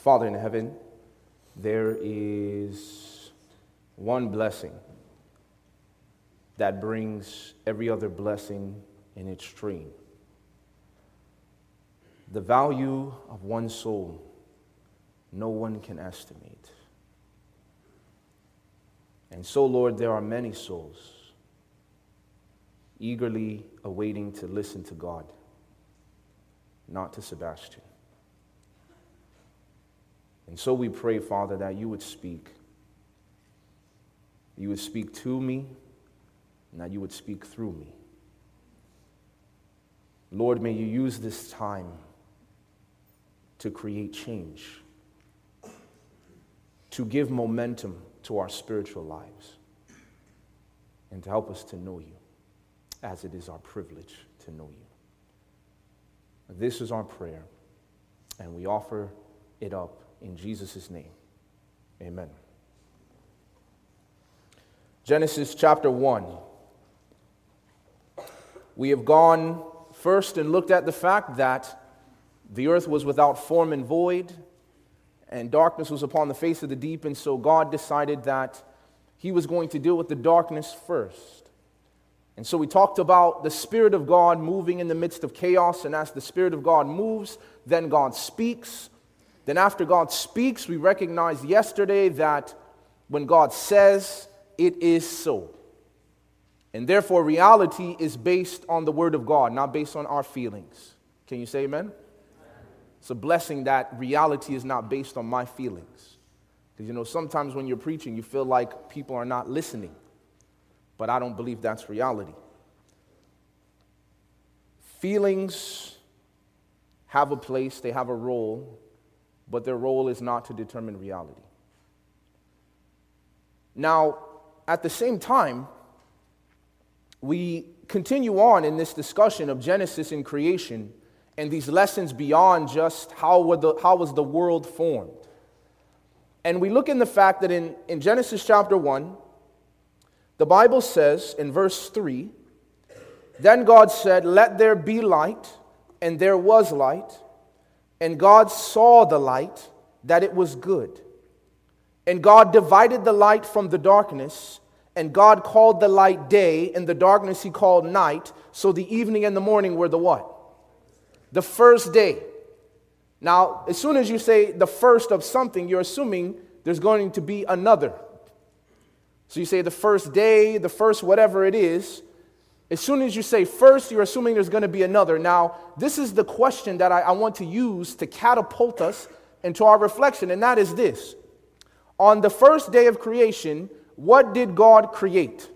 Father in heaven, there is one blessing that brings every other blessing in its stream. The value of one soul, no one can estimate. And so, Lord, there are many souls eagerly awaiting to listen to God, not to Sebastien. And so we pray, Father, that you would speak. You would speak to me, and that you would speak through me. Lord, may you use this time to create change, to give momentum to our spiritual lives, and to help us to know you as it is our privilege to know you. This is our prayer, and we offer it up in Jesus' name. Amen. Genesis chapter 1. We have gone first and looked at the fact that the earth was without form and void, and darkness was upon the face of the deep, and so God decided that He was going to deal with the darkness first. And so we talked about the Spirit of God moving in the midst of chaos, and as the Spirit of God moves, then God speaks. Then, after God speaks, we recognized yesterday that when God says, it is so. And therefore, reality is based on the Word of God, not based on our feelings. Can you say amen? It's a blessing that reality is not based on my feelings. Because, you know, sometimes when you're preaching, you feel like people are not listening. But I don't believe that's reality. Feelings have a place, they have a role, but their role is not to determine reality. Now, at the same time, we continue on in this discussion of Genesis and creation and these lessons beyond just how, the, how was the world formed. And we look in the fact that in, in Genesis chapter 1, the Bible says in verse 3 Then God said, Let there be light, and there was light. And God saw the light, that it was good. And God divided the light from the darkness. And God called the light day, and the darkness he called night. So the evening and the morning were the what? The first day. Now, as soon as you say the first of something, you're assuming there's going to be another. So you say the first day, the first whatever it is, as soon as you say first, you're assuming there's going to be another. Now, this is the question that I, I, want to use to catapult us into our reflection, and that is this. On the first day of creation, what did God create?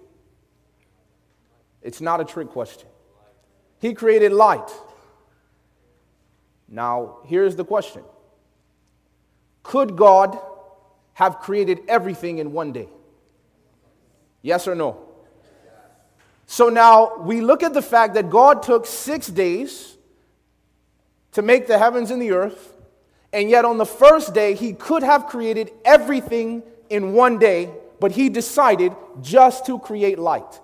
It's not a trick question. He created light. Now, here's the question Could God have created everything in one day? Yes or no? So now we look at the fact that God took six days to make the heavens and the earth, and yet on the first day, He could have created everything in one day, but He decided just to create light.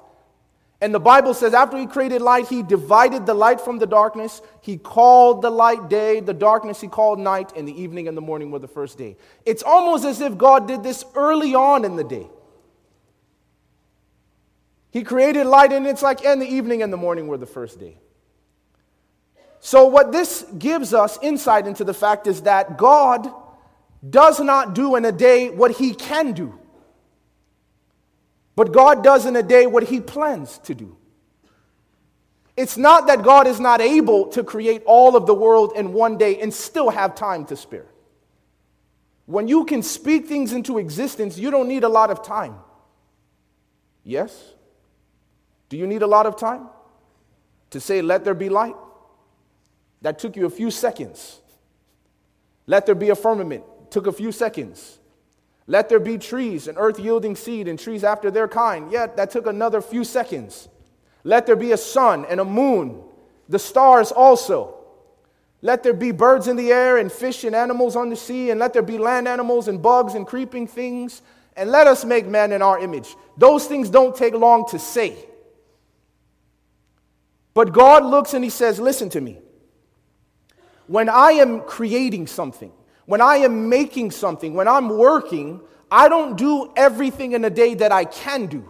And the Bible says after He created light, He divided the light from the darkness. He called the light day, the darkness He called night, and the evening and the morning were the first day. It's almost as if God did this early on in the day. He created light, and it's like, and the evening and the morning were the first day. So, what this gives us insight into the fact is that God does not do in a day what he can do, but God does in a day what he plans to do. It's not that God is not able to create all of the world in one day and still have time to spare. When you can speak things into existence, you don't need a lot of time. Yes? Do you need a lot of time to say, let there be light? That took you a few seconds. Let there be a firmament, took a few seconds. Let there be trees, and earth yielding seed, and trees after their kind. Yet that took another few seconds. Let there be a sun and a moon, the stars also. Let there be birds in the air, and fish and animals on the sea, and let there be land animals and bugs and creeping things, and let us make man in our image. Those things don't take long to say. But God looks and He says, Listen to me. When I am creating something, when I am making something, when I'm working, I don't do everything in a day that I can do.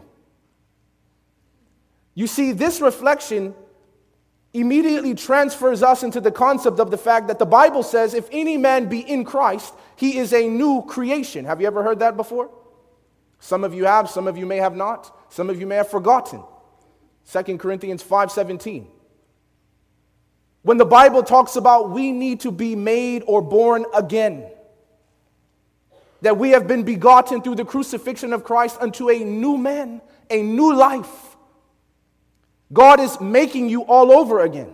You see, this reflection immediately transfers us into the concept of the fact that the Bible says, if any man be in Christ, he is a new creation. Have you ever heard that before? Some of you have, some of you may have not, some of you may have forgotten. 2 Corinthians 5:17. When the Bible talks about we need to be made or born again, that we have been begotten through the crucifixion of Christ unto a new man, a new life. God is making you all over again.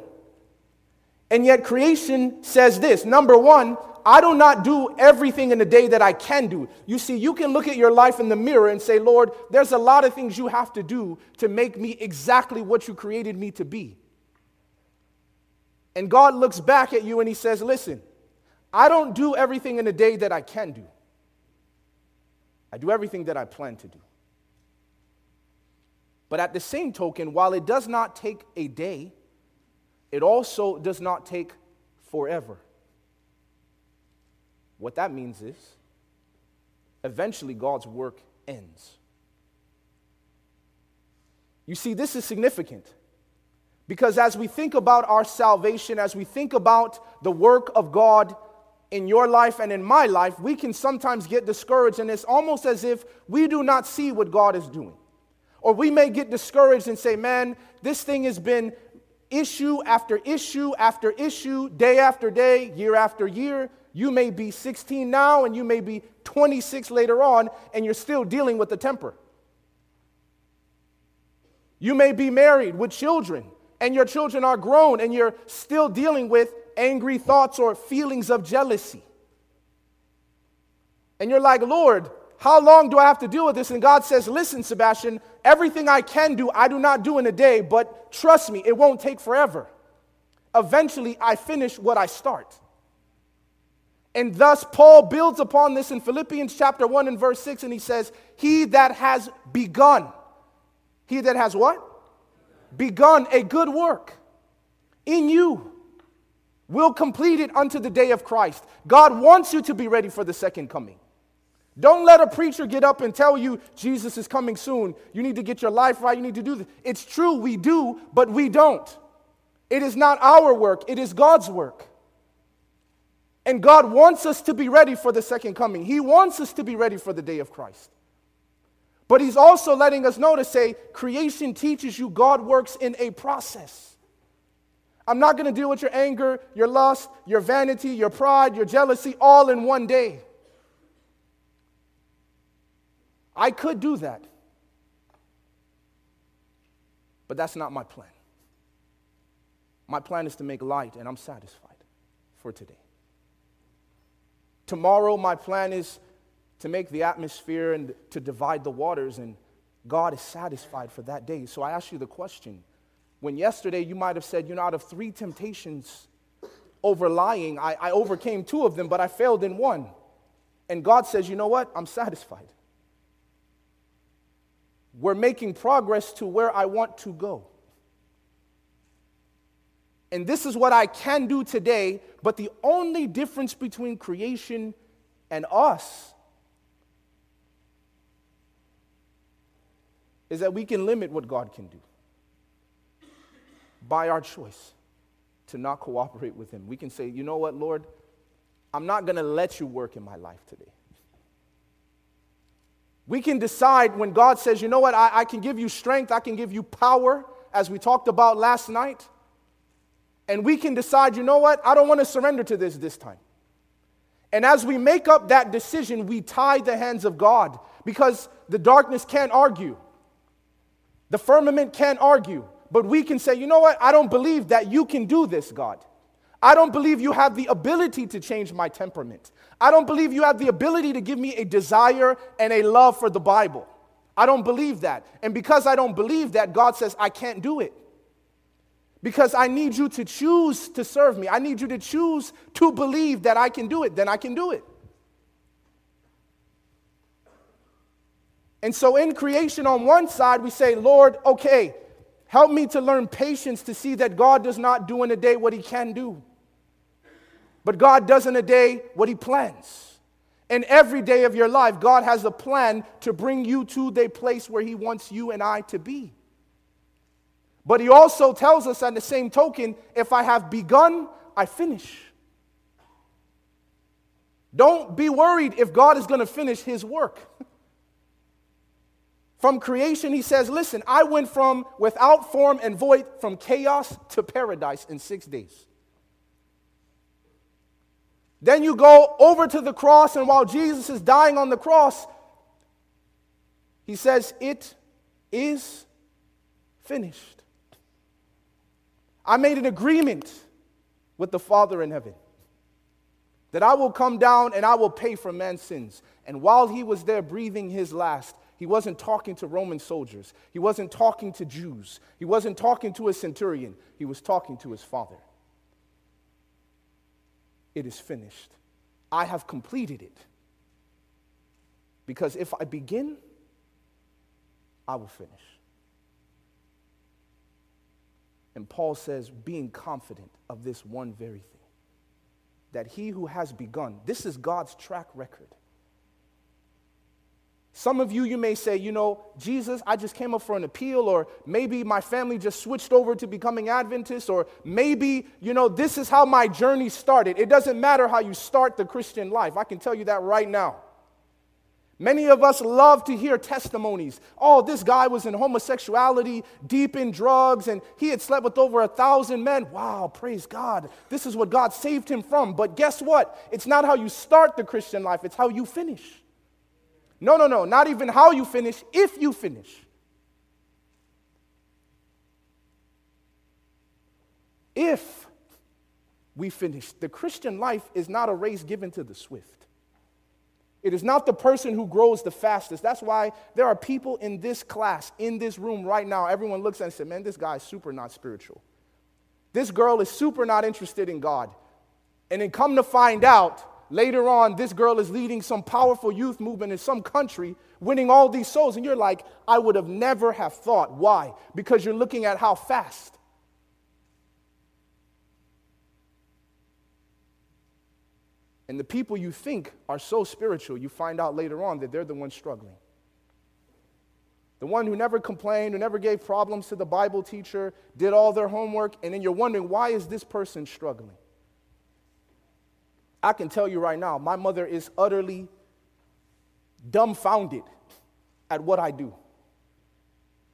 And yet, creation says this number one, I do not do everything in a day that I can do. You see, you can look at your life in the mirror and say, Lord, there's a lot of things you have to do to make me exactly what you created me to be. And God looks back at you and He says, Listen, I don't do everything in a day that I can do, I do everything that I plan to do. But at the same token, while it does not take a day, it also does not take forever. What that means is eventually God's work ends. You see, this is significant because as we think about our salvation, as we think about the work of God in your life and in my life, we can sometimes get discouraged, and it's almost as if we do not see what God is doing. Or we may get discouraged and say, man, this thing has been issue after issue after issue, day after day, year after year. You may be 16 now and you may be 26 later on, and you're still dealing with the temper. You may be married with children, and your children are grown, and you're still dealing with angry thoughts or feelings of jealousy. And you're like, Lord, how long do I have to deal with this? And God says, Listen, Sebastien, everything I can do, I do not do in a day, but trust me, it won't take forever. Eventually, I finish what I start. And thus, Paul builds upon this in Philippians chapter 1 and verse 6, and he says, He that has begun, he that has what? Begun a good work in you will complete it unto the day of Christ. God wants you to be ready for the second coming. Don't let a preacher get up and tell you Jesus is coming soon. You need to get your life right. You need to do this. It's true, we do, but we don't. It is not our work, it is God's work. And God wants us to be ready for the second coming. He wants us to be ready for the day of Christ. But He's also letting us know to say, creation teaches you God works in a process. I'm not going to deal with your anger, your lust, your vanity, your pride, your jealousy all in one day. I could do that. But that's not my plan. My plan is to make light, and I'm satisfied for today. Tomorrow, my plan is to make the atmosphere and to divide the waters, and God is satisfied for that day. So I ask you the question when yesterday you might have said, you know, out of three temptations over lying, I, I overcame two of them, but I failed in one. And God says, you know what? I'm satisfied. We're making progress to where I want to go. And this is what I can do today, but the only difference between creation and us is that we can limit what God can do by our choice to not cooperate with Him. We can say, you know what, Lord, I'm not going to let you work in my life today. We can decide when God says, you know what, I, I, can give you strength, I can give you power, as we talked about last night. And we can decide, you know what, I don't want to surrender to this this time. And as we make up that decision, we tie the hands of God because the darkness can't argue, the firmament can't argue. But we can say, you know what, I don't believe that you can do this, God. I don't believe you have the ability to change my temperament. I don't believe you have the ability to give me a desire and a love for the Bible. I don't believe that. And because I don't believe that, God says, I can't do it. Because I need you to choose to serve me. I need you to choose to believe that I can do it. Then I can do it. And so in creation, on one side, we say, Lord, okay, help me to learn patience to see that God does not do in a day what he can do. But God does in a day what He plans. And every day of your life, God has a plan to bring you to the place where He wants you and I to be. But He also tells us, on the same token, if I have begun, I finish. Don't be worried if God is going to finish His work. From creation, he says, Listen, I went from without form and void, from chaos to paradise in six days. Then you go over to the cross, and while Jesus is dying on the cross, he says, It is finished. I made an agreement with the Father in heaven that I will come down and I will pay for man's sins. And while he was there breathing his last, he wasn't talking to Roman soldiers. He wasn't talking to Jews. He wasn't talking to a centurion. He was talking to his father. It is finished. I have completed it. Because if I begin, I will finish. And Paul says, being confident of this one very thing, that he who has begun, this is God's track record. Some of you, you may say, you know, Jesus, I just came up for an appeal, or maybe my family just switched over to becoming Adventist, or maybe, you know, this is how my journey started. It doesn't matter how you start the Christian life. I can tell you that right now. Many of us love to hear testimonies. Oh, this guy was in homosexuality, deep in drugs, and he had slept with over a thousand men. Wow, praise God. This is what God saved him from. But guess what? It's not how you start the Christian life, it's how you finish. No, no, no, not even how you finish, if you finish. If we finish, the Christian life is not a race given to the swift. It is not the person who grows the fastest. That's why there are people in this class, in this room right now. Everyone looks at and says, Man, this guy is super not spiritual. This girl is super not interested in God. And then come to find out, later on, this girl is leading some powerful youth movement in some country, winning all these souls. And you're like, I would have never have thought. Why? Because you're looking at how fast. And the people you think are so spiritual, you find out later on that they're the ones struggling. The one who never complained, who never gave problems to the Bible teacher, did all their homework, and then you're wondering, why is this person struggling? I can tell you right now, my mother is utterly dumbfounded at what I do.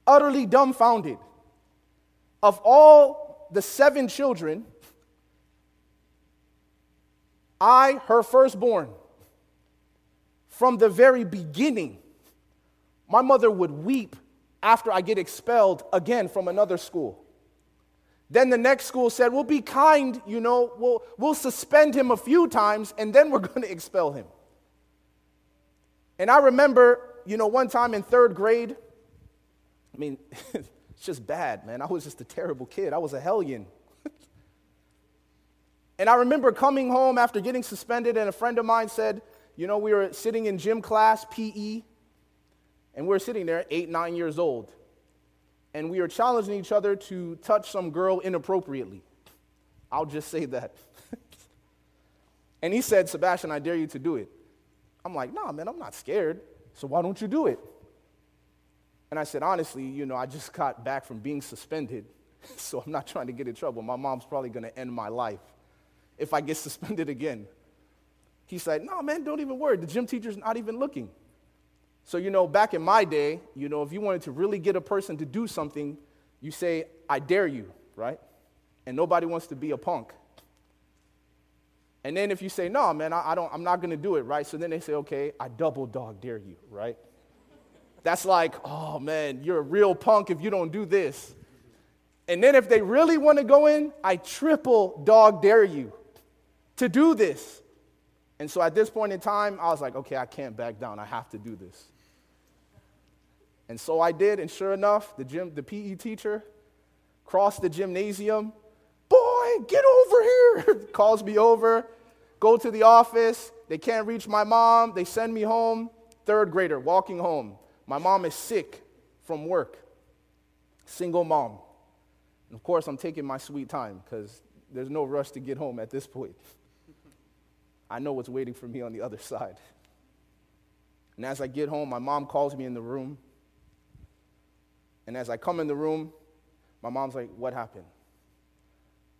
Utterly dumbfounded. Of all the seven children, I, her firstborn, from the very beginning, my mother would weep after I get expelled again from another school. Then the next school said, We'll be kind, you know, we'll, we'll suspend him a few times and then we're going to expel him. And I remember, you know, one time in third grade, I mean, it's just bad, man. I was just a terrible kid. I was a hellion. And I remember coming home after getting suspended, and a friend of mine said, You know, we were sitting in gym class, PE, and we were sitting there, eight, nine years old and we are challenging each other to touch some girl inappropriately. I'll just say that. and he said, Sebastien, I dare you to do it. I'm like, nah, man, I'm not scared. So why don't you do it? And I said, honestly, you know, I just got back from being suspended, so I'm not trying to get in trouble. My mom's probably going to end my life if I get suspended again. He said, no, man, don't even worry. The gym teacher's not even looking. So, you know, back in my day, you know, if you wanted to really get a person to do something, you say, I dare you, right? And nobody wants to be a punk. And then if you say, no, man, I, I don't, I'm not going to do it, right? So then they say, okay, I double dog dare you, right? That's like, oh, man, you're a real punk if you don't do this. And then if they really want to go in, I triple dog dare you to do this. And so at this point in time, I was like, okay, I can't back down. I have to do this. And so I did, and sure enough, the gym, the PE teacher crossed the gymnasium. Boy, get over here! Calls me over, go to the office. They can't reach my mom. They send me home. Third grader, walking home. My mom is sick from work. Single mom. And of course, I'm taking my sweet time because there's no rush to get home at this point. I know what's waiting for me on the other side. And as I get home, my mom calls me in the room. And as I come in the room, my mom's like, What happened?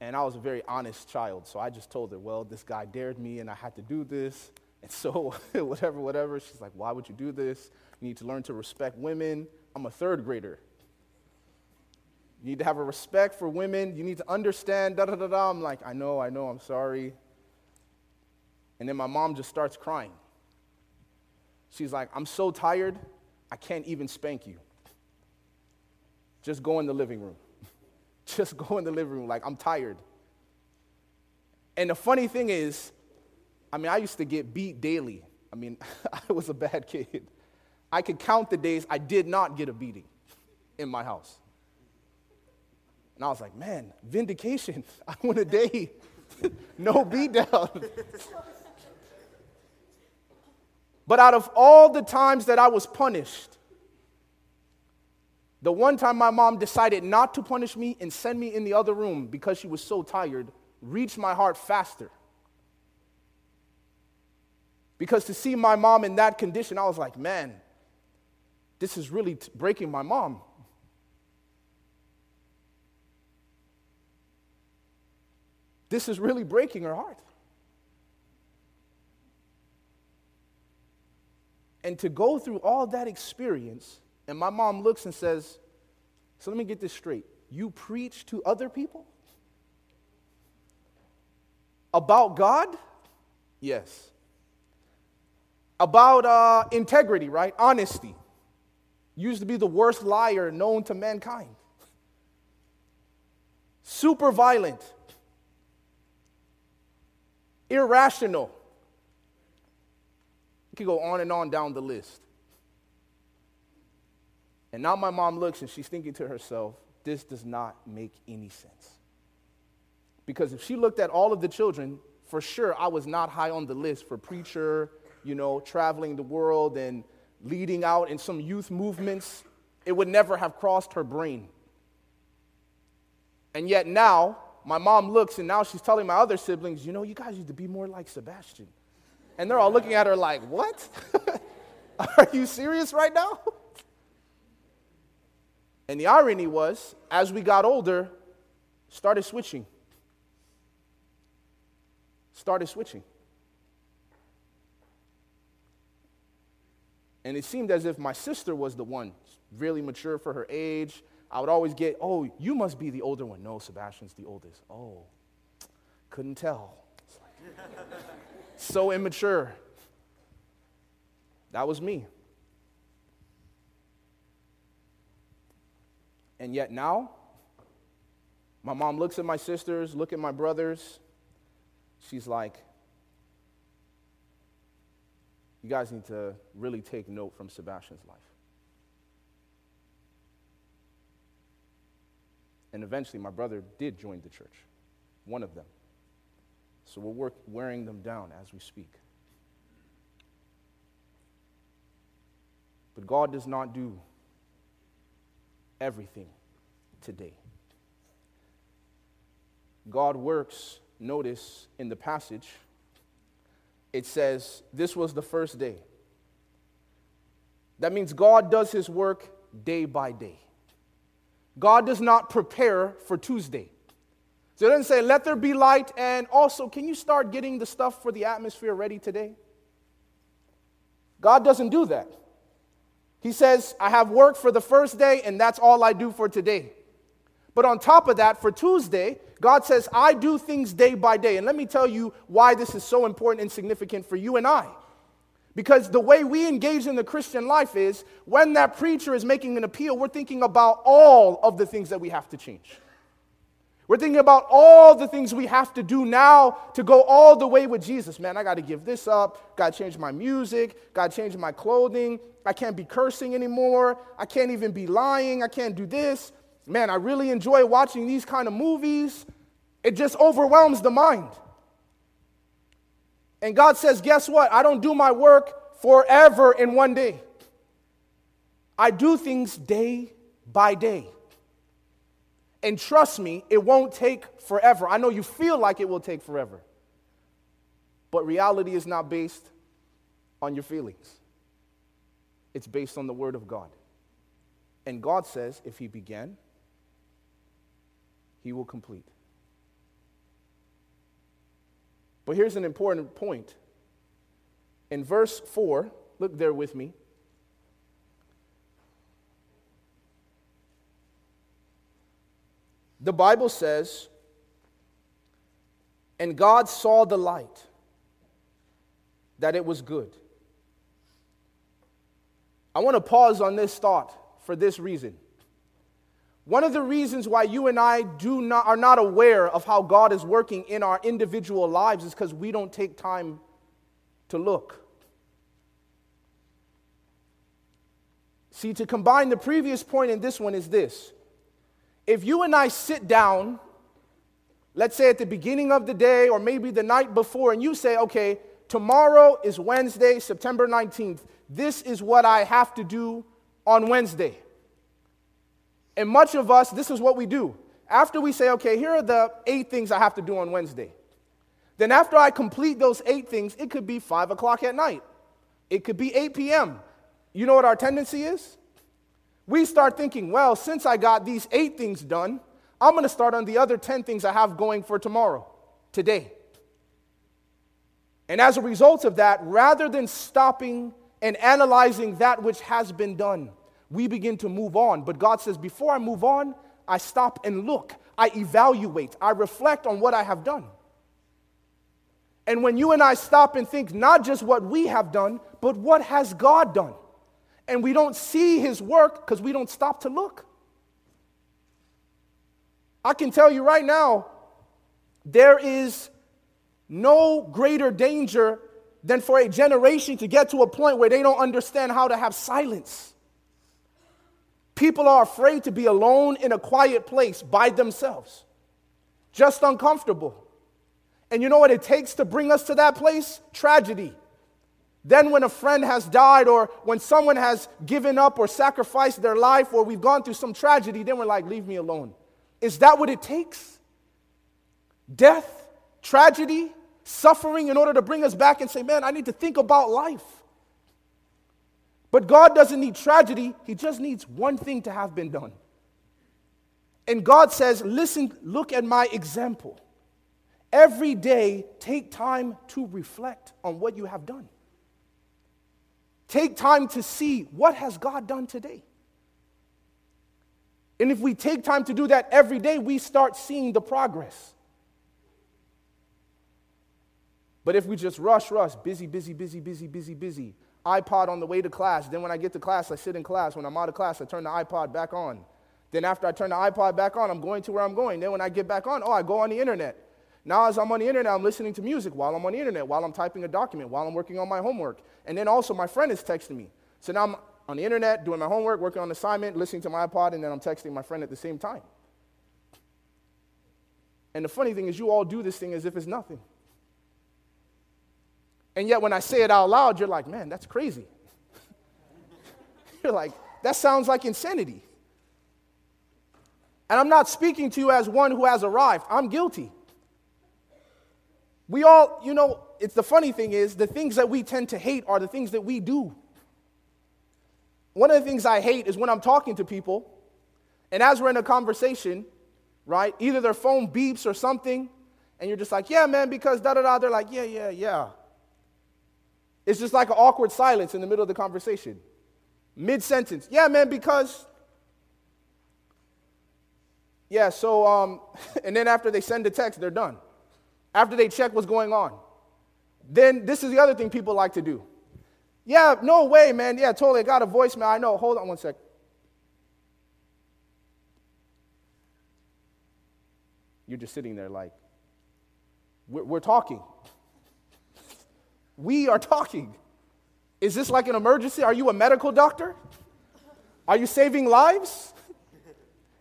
And I was a very honest child, so I just told her, Well, this guy dared me and I had to do this. And so, whatever, whatever. She's like, Why would you do this? You need to learn to respect women. I'm a third grader. You need to have a respect for women. You need to understand, da da da da. I'm like, I know, I know, I'm sorry. And then my mom just starts crying. She's like, I'm so tired, I can't even spank you. Just go in the living room. Just go in the living room. Like, I'm tired. And the funny thing is, I mean, I used to get beat daily. I mean, I was a bad kid. I could count the days I did not get a beating in my house. And I was like, man, vindication. I won a day. no beat down. But out of all the times that I was punished, the one time my mom decided not to punish me and send me in the other room because she was so tired reached my heart faster. Because to see my mom in that condition, I was like, man, this is really t- breaking my mom. This is really breaking her heart. And to go through all that experience and my mom looks and says, So let me get this straight. You preach to other people? About God? Yes. About uh, integrity, right? Honesty. Used to be the worst liar known to mankind. Super violent. Irrational. You could go on and on down the list. And now my mom looks and she's thinking to herself, this does not make any sense. Because if she looked at all of the children, for sure I was not high on the list for preacher, you know, traveling the world and leading out in some youth movements. It would never have crossed her brain. And yet now, my mom looks and now she's telling my other siblings, you know, you guys need to be more like Sebastien. And they're all looking at her like, what? Are you serious right now? And the irony was, as we got older, started switching. Started switching. And it seemed as if my sister was the one, really mature for her age. I would always get, oh, you must be the older one. No, Sebastien's the oldest. Oh, couldn't tell. So immature. That was me. And yet now, my mom looks at my sisters, look at my brothers. She's like, you guys need to really take note from Sebastien's life. And eventually, my brother did join the church, one of them. So we're work, wearing them down as we speak. But God does not do everything today. God works, notice in the passage, it says, This was the first day. That means God does his work day by day. God does not prepare for Tuesday. So it doesn't say, Let there be light, and also, can you start getting the stuff for the atmosphere ready today? God doesn't do that. He says, I have work for the first day, and that's all I do for today. But on top of that, for Tuesday, God says, I do things day by day. And let me tell you why this is so important and significant for you and I. Because the way we engage in the Christian life is when that preacher is making an appeal, we're thinking about all of the things that we have to change. We're thinking about all the things we have to do now to go all the way with Jesus. Man, I got to give this up. Got to change my music. Got to change my clothing. I can't be cursing anymore. I can't even be lying. I can't do this. Man, I really enjoy watching these kind of movies. It just overwhelms the mind. And God says, Guess what? I don't do my work forever in one day. I do things day by day. And trust me, it won't take forever. I know you feel like it will take forever. But reality is not based on your feelings, it's based on the Word of God. And God says, if He began, He will complete. But here's an important point. In verse 4, look there with me. The Bible says, and God saw the light, that it was good. I want to pause on this thought for this reason. One of the reasons why you and I do not, are not aware of how God is working in our individual lives is because we don't take time to look. See, to combine the previous point and this one is this. If you and I sit down, let's say at the beginning of the day or maybe the night before, and you say, okay, tomorrow is Wednesday, September 19th. This is what I have to do on Wednesday. And much of us, this is what we do. After we say, okay, here are the eight things I have to do on Wednesday. Then, after I complete those eight things, it could be five o'clock at night. It could be 8 p.m. You know what our tendency is? We start thinking, well, since I got these eight things done, I'm going to start on the other 10 things I have going for tomorrow, today. And as a result of that, rather than stopping and analyzing that which has been done, we begin to move on. But God says, before I move on, I stop and look, I evaluate, I reflect on what I have done. And when you and I stop and think not just what we have done, but what has God done? And we don't see his work because we don't stop to look. I can tell you right now, there is no greater danger than for a generation to get to a point where they don't understand how to have silence. People are afraid to be alone in a quiet place by themselves, just uncomfortable. And you know what it takes to bring us to that place? Tragedy. Then, when a friend has died, or when someone has given up or sacrificed their life, or we've gone through some tragedy, then we're like, leave me alone. Is that what it takes? Death, tragedy, suffering in order to bring us back and say, man, I need to think about life. But God doesn't need tragedy, He just needs one thing to have been done. And God says, Listen, look at my example. Every day, take time to reflect on what you have done. Take time to see what has God done today. And if we take time to do that every day, we start seeing the progress. But if we just rush, rush, busy, busy, busy, busy, busy, busy, iPod on the way to class. Then when I get to class, I sit in class. When I'm out of class, I turn the iPod back on. Then after I turn the iPod back on, I'm going to where I'm going. Then when I get back on, oh, I go on the internet. Now, as I'm on the internet, I'm listening to music while I'm on the internet, while I'm typing a document, while I'm working on my homework. And then also, my friend is texting me. So now I'm on the internet, doing my homework, working on assignment, listening to my iPod, and then I'm texting my friend at the same time. And the funny thing is, you all do this thing as if it's nothing. And yet, when I say it out loud, you're like, man, that's crazy. you're like, that sounds like insanity. And I'm not speaking to you as one who has arrived. I'm guilty. We all, you know, it's the funny thing is the things that we tend to hate are the things that we do. One of the things I hate is when I'm talking to people, and as we're in a conversation, right, either their phone beeps or something, and you're just like, yeah, man, because da da da, they're like, yeah, yeah, yeah. It's just like an awkward silence in the middle of the conversation. Mid sentence. Yeah, man, because. Yeah, so, um, and then after they send the text, they're done. After they check what's going on. Then this is the other thing people like to do. Yeah, no way, man. Yeah, totally. I got a voicemail. I know. Hold on one sec. You're just sitting there like, we're, we're talking. We are talking. Is this like an emergency? Are you a medical doctor? Are you saving lives?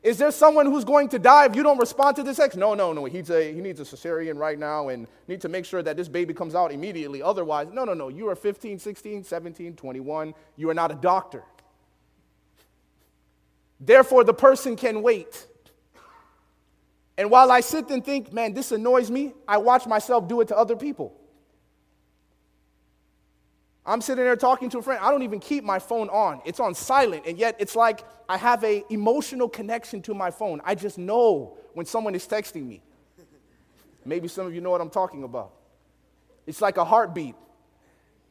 Is there someone who's going to die if you don't respond to this text? No, no, no. He's a, he needs a cesarean right now and need to make sure that this baby comes out immediately. Otherwise, no, no, no. You are 15, 16, 17, 21. You are not a doctor. Therefore, the person can wait. And while I sit and think, man, this annoys me, I watch myself do it to other people. I'm sitting there talking to a friend. I don't even keep my phone on. It's on silent, and yet it's like I have a emotional connection to my phone. I just know when someone is texting me. Maybe some of you know what I'm talking about. It's like a heartbeat.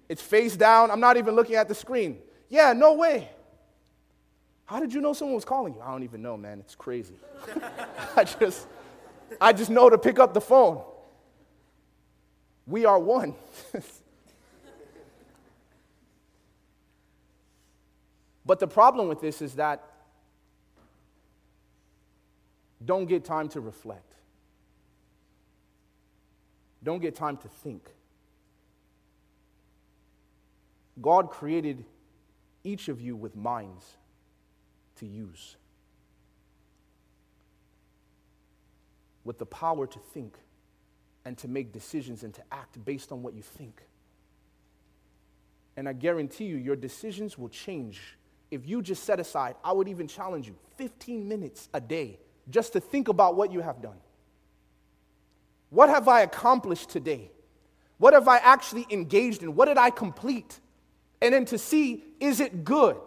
It's face down. I'm not even looking at the screen. Yeah, no way. How did you know someone was calling you? I don't even know, man. It's crazy. I just I just know to pick up the phone. We are one. but the problem with this is that don't get time to reflect. Don't get time to think. God created each of you with minds to use, with the power to think and to make decisions and to act based on what you think. And I guarantee you, your decisions will change if you just set aside, I would even challenge you, 15 minutes a day just to think about what you have done. What have I accomplished today? What have I actually engaged in? What did I complete? And then to see, is it good?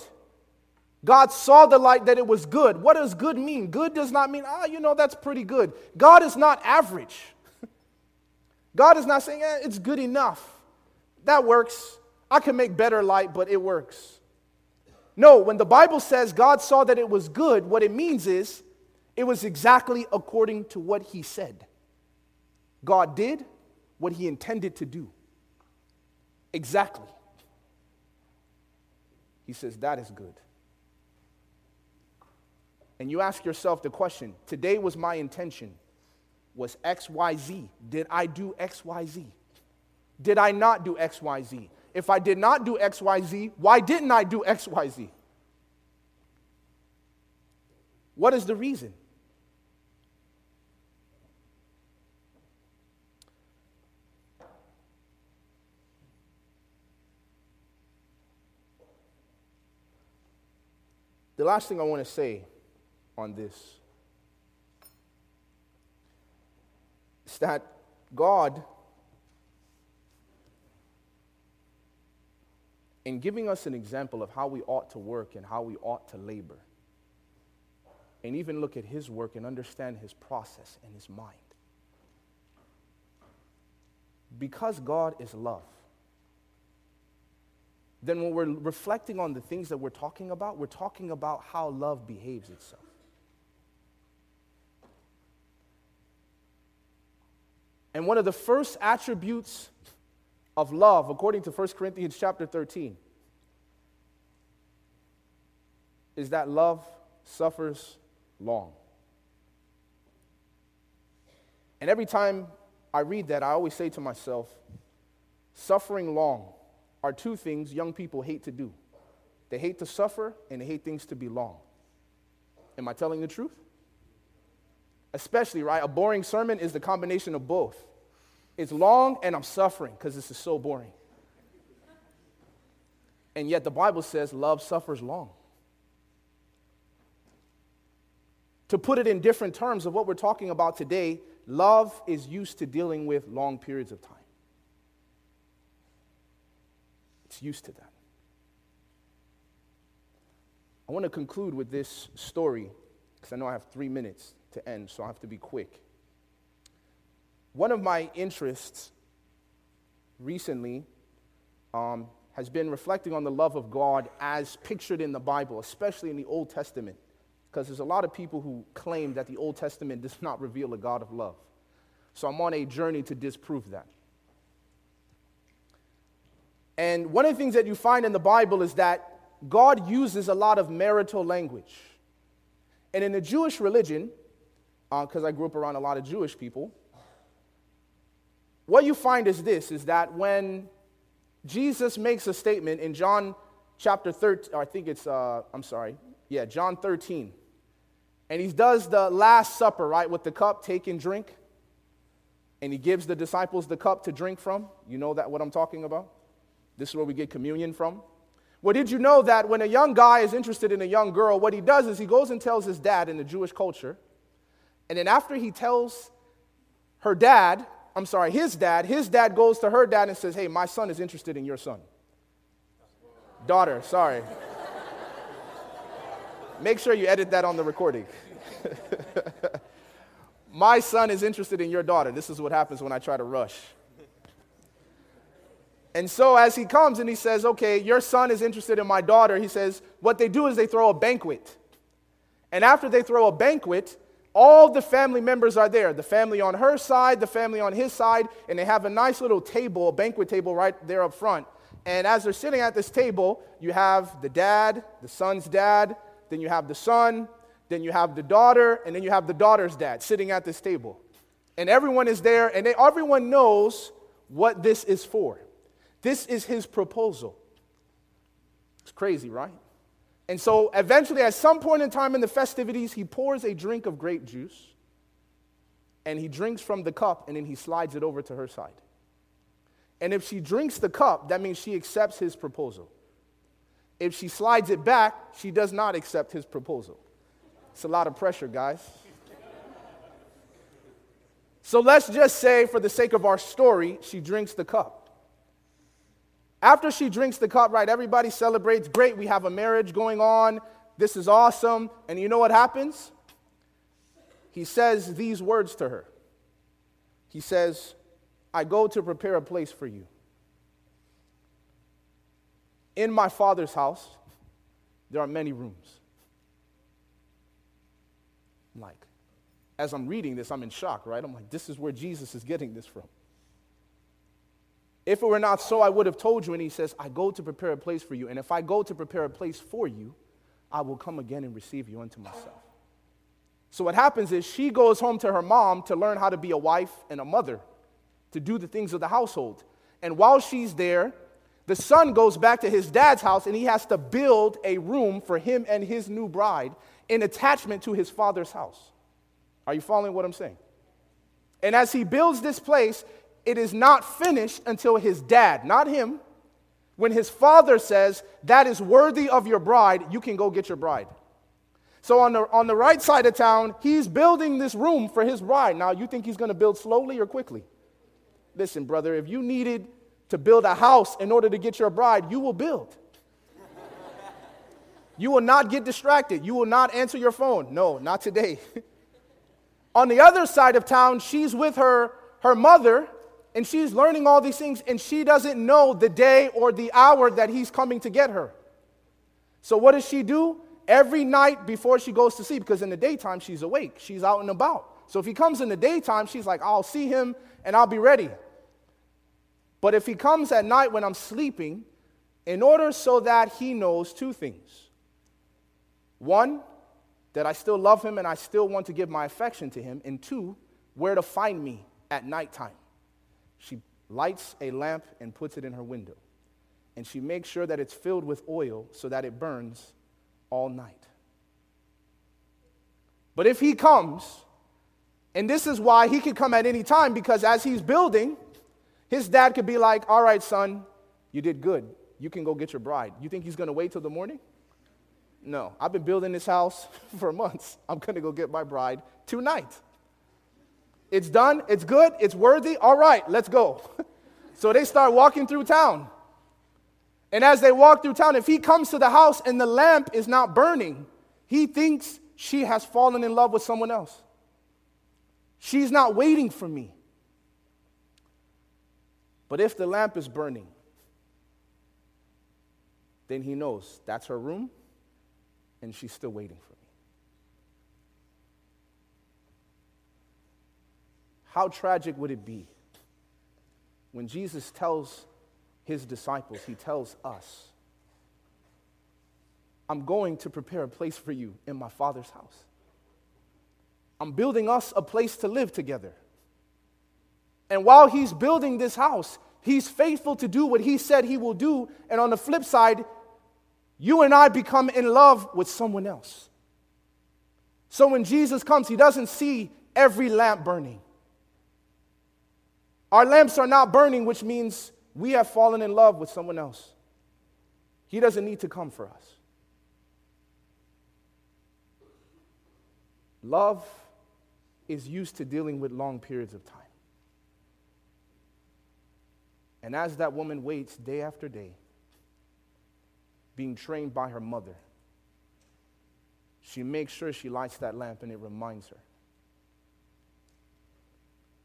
God saw the light that it was good. What does good mean? Good does not mean, ah, oh, you know, that's pretty good. God is not average. God is not saying, eh, it's good enough. That works. I can make better light, but it works. No, when the Bible says God saw that it was good, what it means is it was exactly according to what He said. God did what He intended to do. Exactly. He says, That is good. And you ask yourself the question today was my intention. Was XYZ? Did I do XYZ? Did I not do XYZ? If I did not do XYZ, why didn't I do XYZ? What is the reason? The last thing I want to say on this is that God in giving us an example of how we ought to work and how we ought to labor, and even look at his work and understand his process and his mind. Because God is love, then when we're reflecting on the things that we're talking about, we're talking about how love behaves itself. And one of the first attributes of love, according to 1 Corinthians chapter 13, is that love suffers long. And every time I read that, I always say to myself, suffering long are two things young people hate to do they hate to suffer and they hate things to be long. Am I telling the truth? Especially, right? A boring sermon is the combination of both. It's long and I'm suffering because this is so boring. And yet the Bible says love suffers long. To put it in different terms of what we're talking about today, love is used to dealing with long periods of time. It's used to that. I want to conclude with this story because I know I have three minutes to end, so I have to be quick. One of my interests recently um, has been reflecting on the love of God as pictured in the Bible, especially in the Old Testament, because there's a lot of people who claim that the Old Testament does not reveal a God of love. So I'm on a journey to disprove that. And one of the things that you find in the Bible is that God uses a lot of marital language. And in the Jewish religion, because uh, I grew up around a lot of Jewish people, what you find is this is that when Jesus makes a statement in John chapter 13, I think it's, uh, I'm sorry, yeah, John 13, and he does the Last Supper, right, with the cup, take and drink, and he gives the disciples the cup to drink from. You know that what I'm talking about? This is where we get communion from. Well, did you know that when a young guy is interested in a young girl, what he does is he goes and tells his dad in the Jewish culture, and then after he tells her dad, I'm sorry, his dad, his dad goes to her dad and says, Hey, my son is interested in your son. Daughter, sorry. Make sure you edit that on the recording. My son is interested in your daughter. This is what happens when I try to rush. And so, as he comes and he says, Okay, your son is interested in my daughter, he says, What they do is they throw a banquet. And after they throw a banquet, all the family members are there the family on her side, the family on his side, and they have a nice little table, a banquet table right there up front. And as they're sitting at this table, you have the dad, the son's dad, then you have the son, then you have the daughter, and then you have the daughter's dad sitting at this table. And everyone is there, and they, everyone knows what this is for. This is his proposal. It's crazy, right? And so eventually, at some point in time in the festivities, he pours a drink of grape juice and he drinks from the cup and then he slides it over to her side. And if she drinks the cup, that means she accepts his proposal. If she slides it back, she does not accept his proposal. It's a lot of pressure, guys. So let's just say, for the sake of our story, she drinks the cup. After she drinks the cup, right, everybody celebrates. Great, we have a marriage going on. This is awesome. And you know what happens? He says these words to her. He says, I go to prepare a place for you. In my father's house, there are many rooms. Like, as I'm reading this, I'm in shock, right? I'm like, this is where Jesus is getting this from. If it were not so, I would have told you. And he says, I go to prepare a place for you. And if I go to prepare a place for you, I will come again and receive you unto myself. So what happens is she goes home to her mom to learn how to be a wife and a mother, to do the things of the household. And while she's there, the son goes back to his dad's house and he has to build a room for him and his new bride in attachment to his father's house. Are you following what I'm saying? And as he builds this place, it is not finished until his dad, not him, when his father says, That is worthy of your bride, you can go get your bride. So on the, on the right side of town, he's building this room for his bride. Now, you think he's going to build slowly or quickly? Listen, brother, if you needed to build a house in order to get your bride, you will build. you will not get distracted. You will not answer your phone. No, not today. on the other side of town, she's with her, her mother, and she's learning all these things, and she doesn't know the day or the hour that he's coming to get her. So, what does she do? Every night before she goes to sleep, because in the daytime she's awake, she's out and about. So, if he comes in the daytime, she's like, I'll see him and I'll be ready. But if he comes at night when I'm sleeping, in order so that he knows two things one, that I still love him and I still want to give my affection to him, and two, where to find me at nighttime she lights a lamp and puts it in her window. And she makes sure that it's filled with oil so that it burns all night. But if he comes, and this is why he could come at any time, because as he's building, his dad could be like, All right, son, you did good. You can go get your bride. You think he's going to wait till the morning? No. I've been building this house for months. I'm going to go get my bride tonight. It's done, it's good, it's worthy. All right, let's go. so they start walking through town. And as they walk through town, if he comes to the house and the lamp is not burning, he thinks she has fallen in love with someone else. She's not waiting for me. But if the lamp is burning, then he knows that's her room and she's still waiting for me. How tragic would it be when Jesus tells his disciples, he tells us, I'm going to prepare a place for you in my Father's house. I'm building us a place to live together. And while he's building this house, he's faithful to do what he said he will do. And on the flip side, you and I become in love with someone else. So when Jesus comes, he doesn't see every lamp burning. Our lamps are not burning, which means we have fallen in love with someone else. He doesn't need to come for us. Love is used to dealing with long periods of time. And as that woman waits day after day, being trained by her mother. She makes sure she lights that lamp and it reminds her.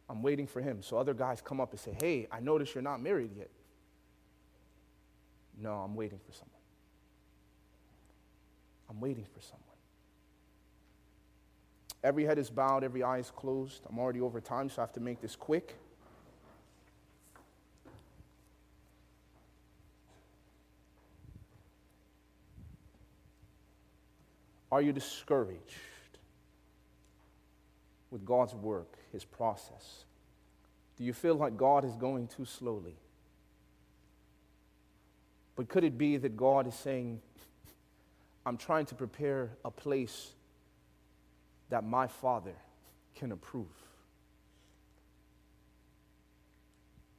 I'm waiting for him. So other guys come up and say, Hey, I notice you're not married yet. No, I'm waiting for someone. I'm waiting for someone. Every head is bowed, every eye is closed. I'm already over time, so I have to make this quick. Are you discouraged with God's work, His process? Do you feel like God is going too slowly? But could it be that God is saying, I'm trying to prepare a place that my Father can approve?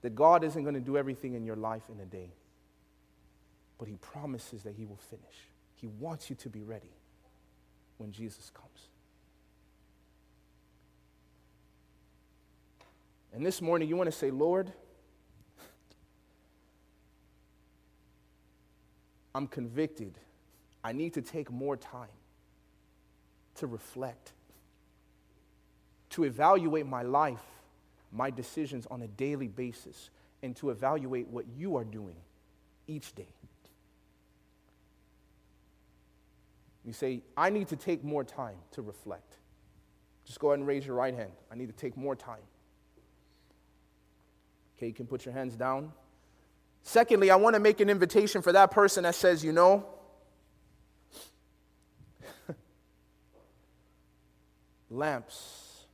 That God isn't going to do everything in your life in a day, but He promises that He will finish. He wants you to be ready when Jesus comes. And this morning, you want to say, Lord, I'm convicted. I need to take more time to reflect, to evaluate my life, my decisions on a daily basis, and to evaluate what you are doing each day. You say, I need to take more time to reflect. Just go ahead and raise your right hand. I need to take more time. Okay, you can put your hands down. Secondly, I want to make an invitation for that person that says, you know, lamps.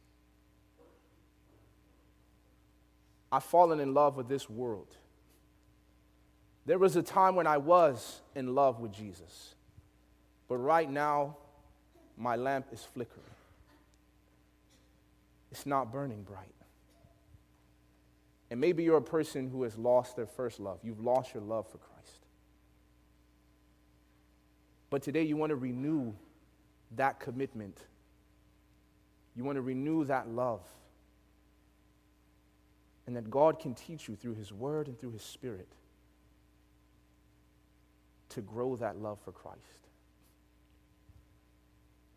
I've fallen in love with this world. There was a time when I was in love with Jesus. But right now, my lamp is flickering. It's not burning bright. And maybe you're a person who has lost their first love. You've lost your love for Christ. But today you want to renew that commitment. You want to renew that love. And that God can teach you through His Word and through His Spirit to grow that love for Christ.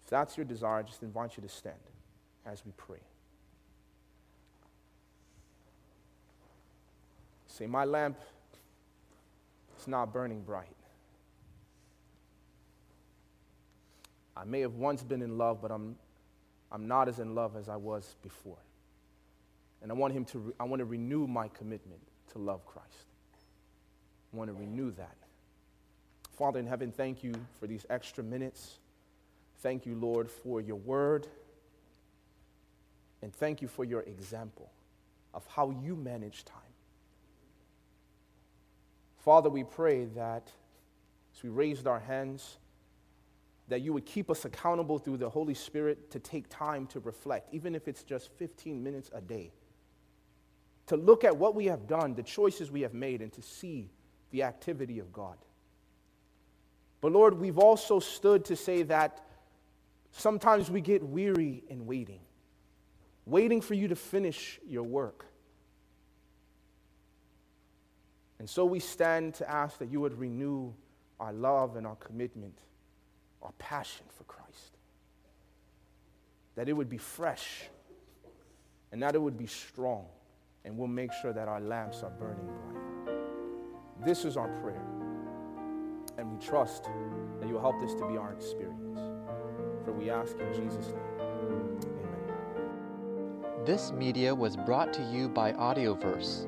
If that's your desire, I just invite you to stand as we pray. Say, My lamp is not burning bright. I may have once been in love, but I'm, I'm not as in love as I was before. And I want him to, re- I want to renew my commitment to love Christ. I want to renew that. Father in heaven, thank you for these extra minutes. Thank you, Lord, for your word. And thank you for your example of how you manage time. Father, we pray that as we raised our hands, that you would keep us accountable through the Holy Spirit to take time to reflect, even if it's just 15 minutes a day, to look at what we have done, the choices we have made, and to see the activity of God. But Lord, we've also stood to say that Sometimes we get weary in waiting, waiting for you to finish your work. And so we stand to ask that you would renew our love and our commitment, our passion for Christ. That it would be fresh and that it would be strong, and we'll make sure that our lamps are burning bright. This is our prayer, and we trust that you'll help this to be our experience. For we ask in Jesus' name. Amen. This media was brought to you by Audioverse,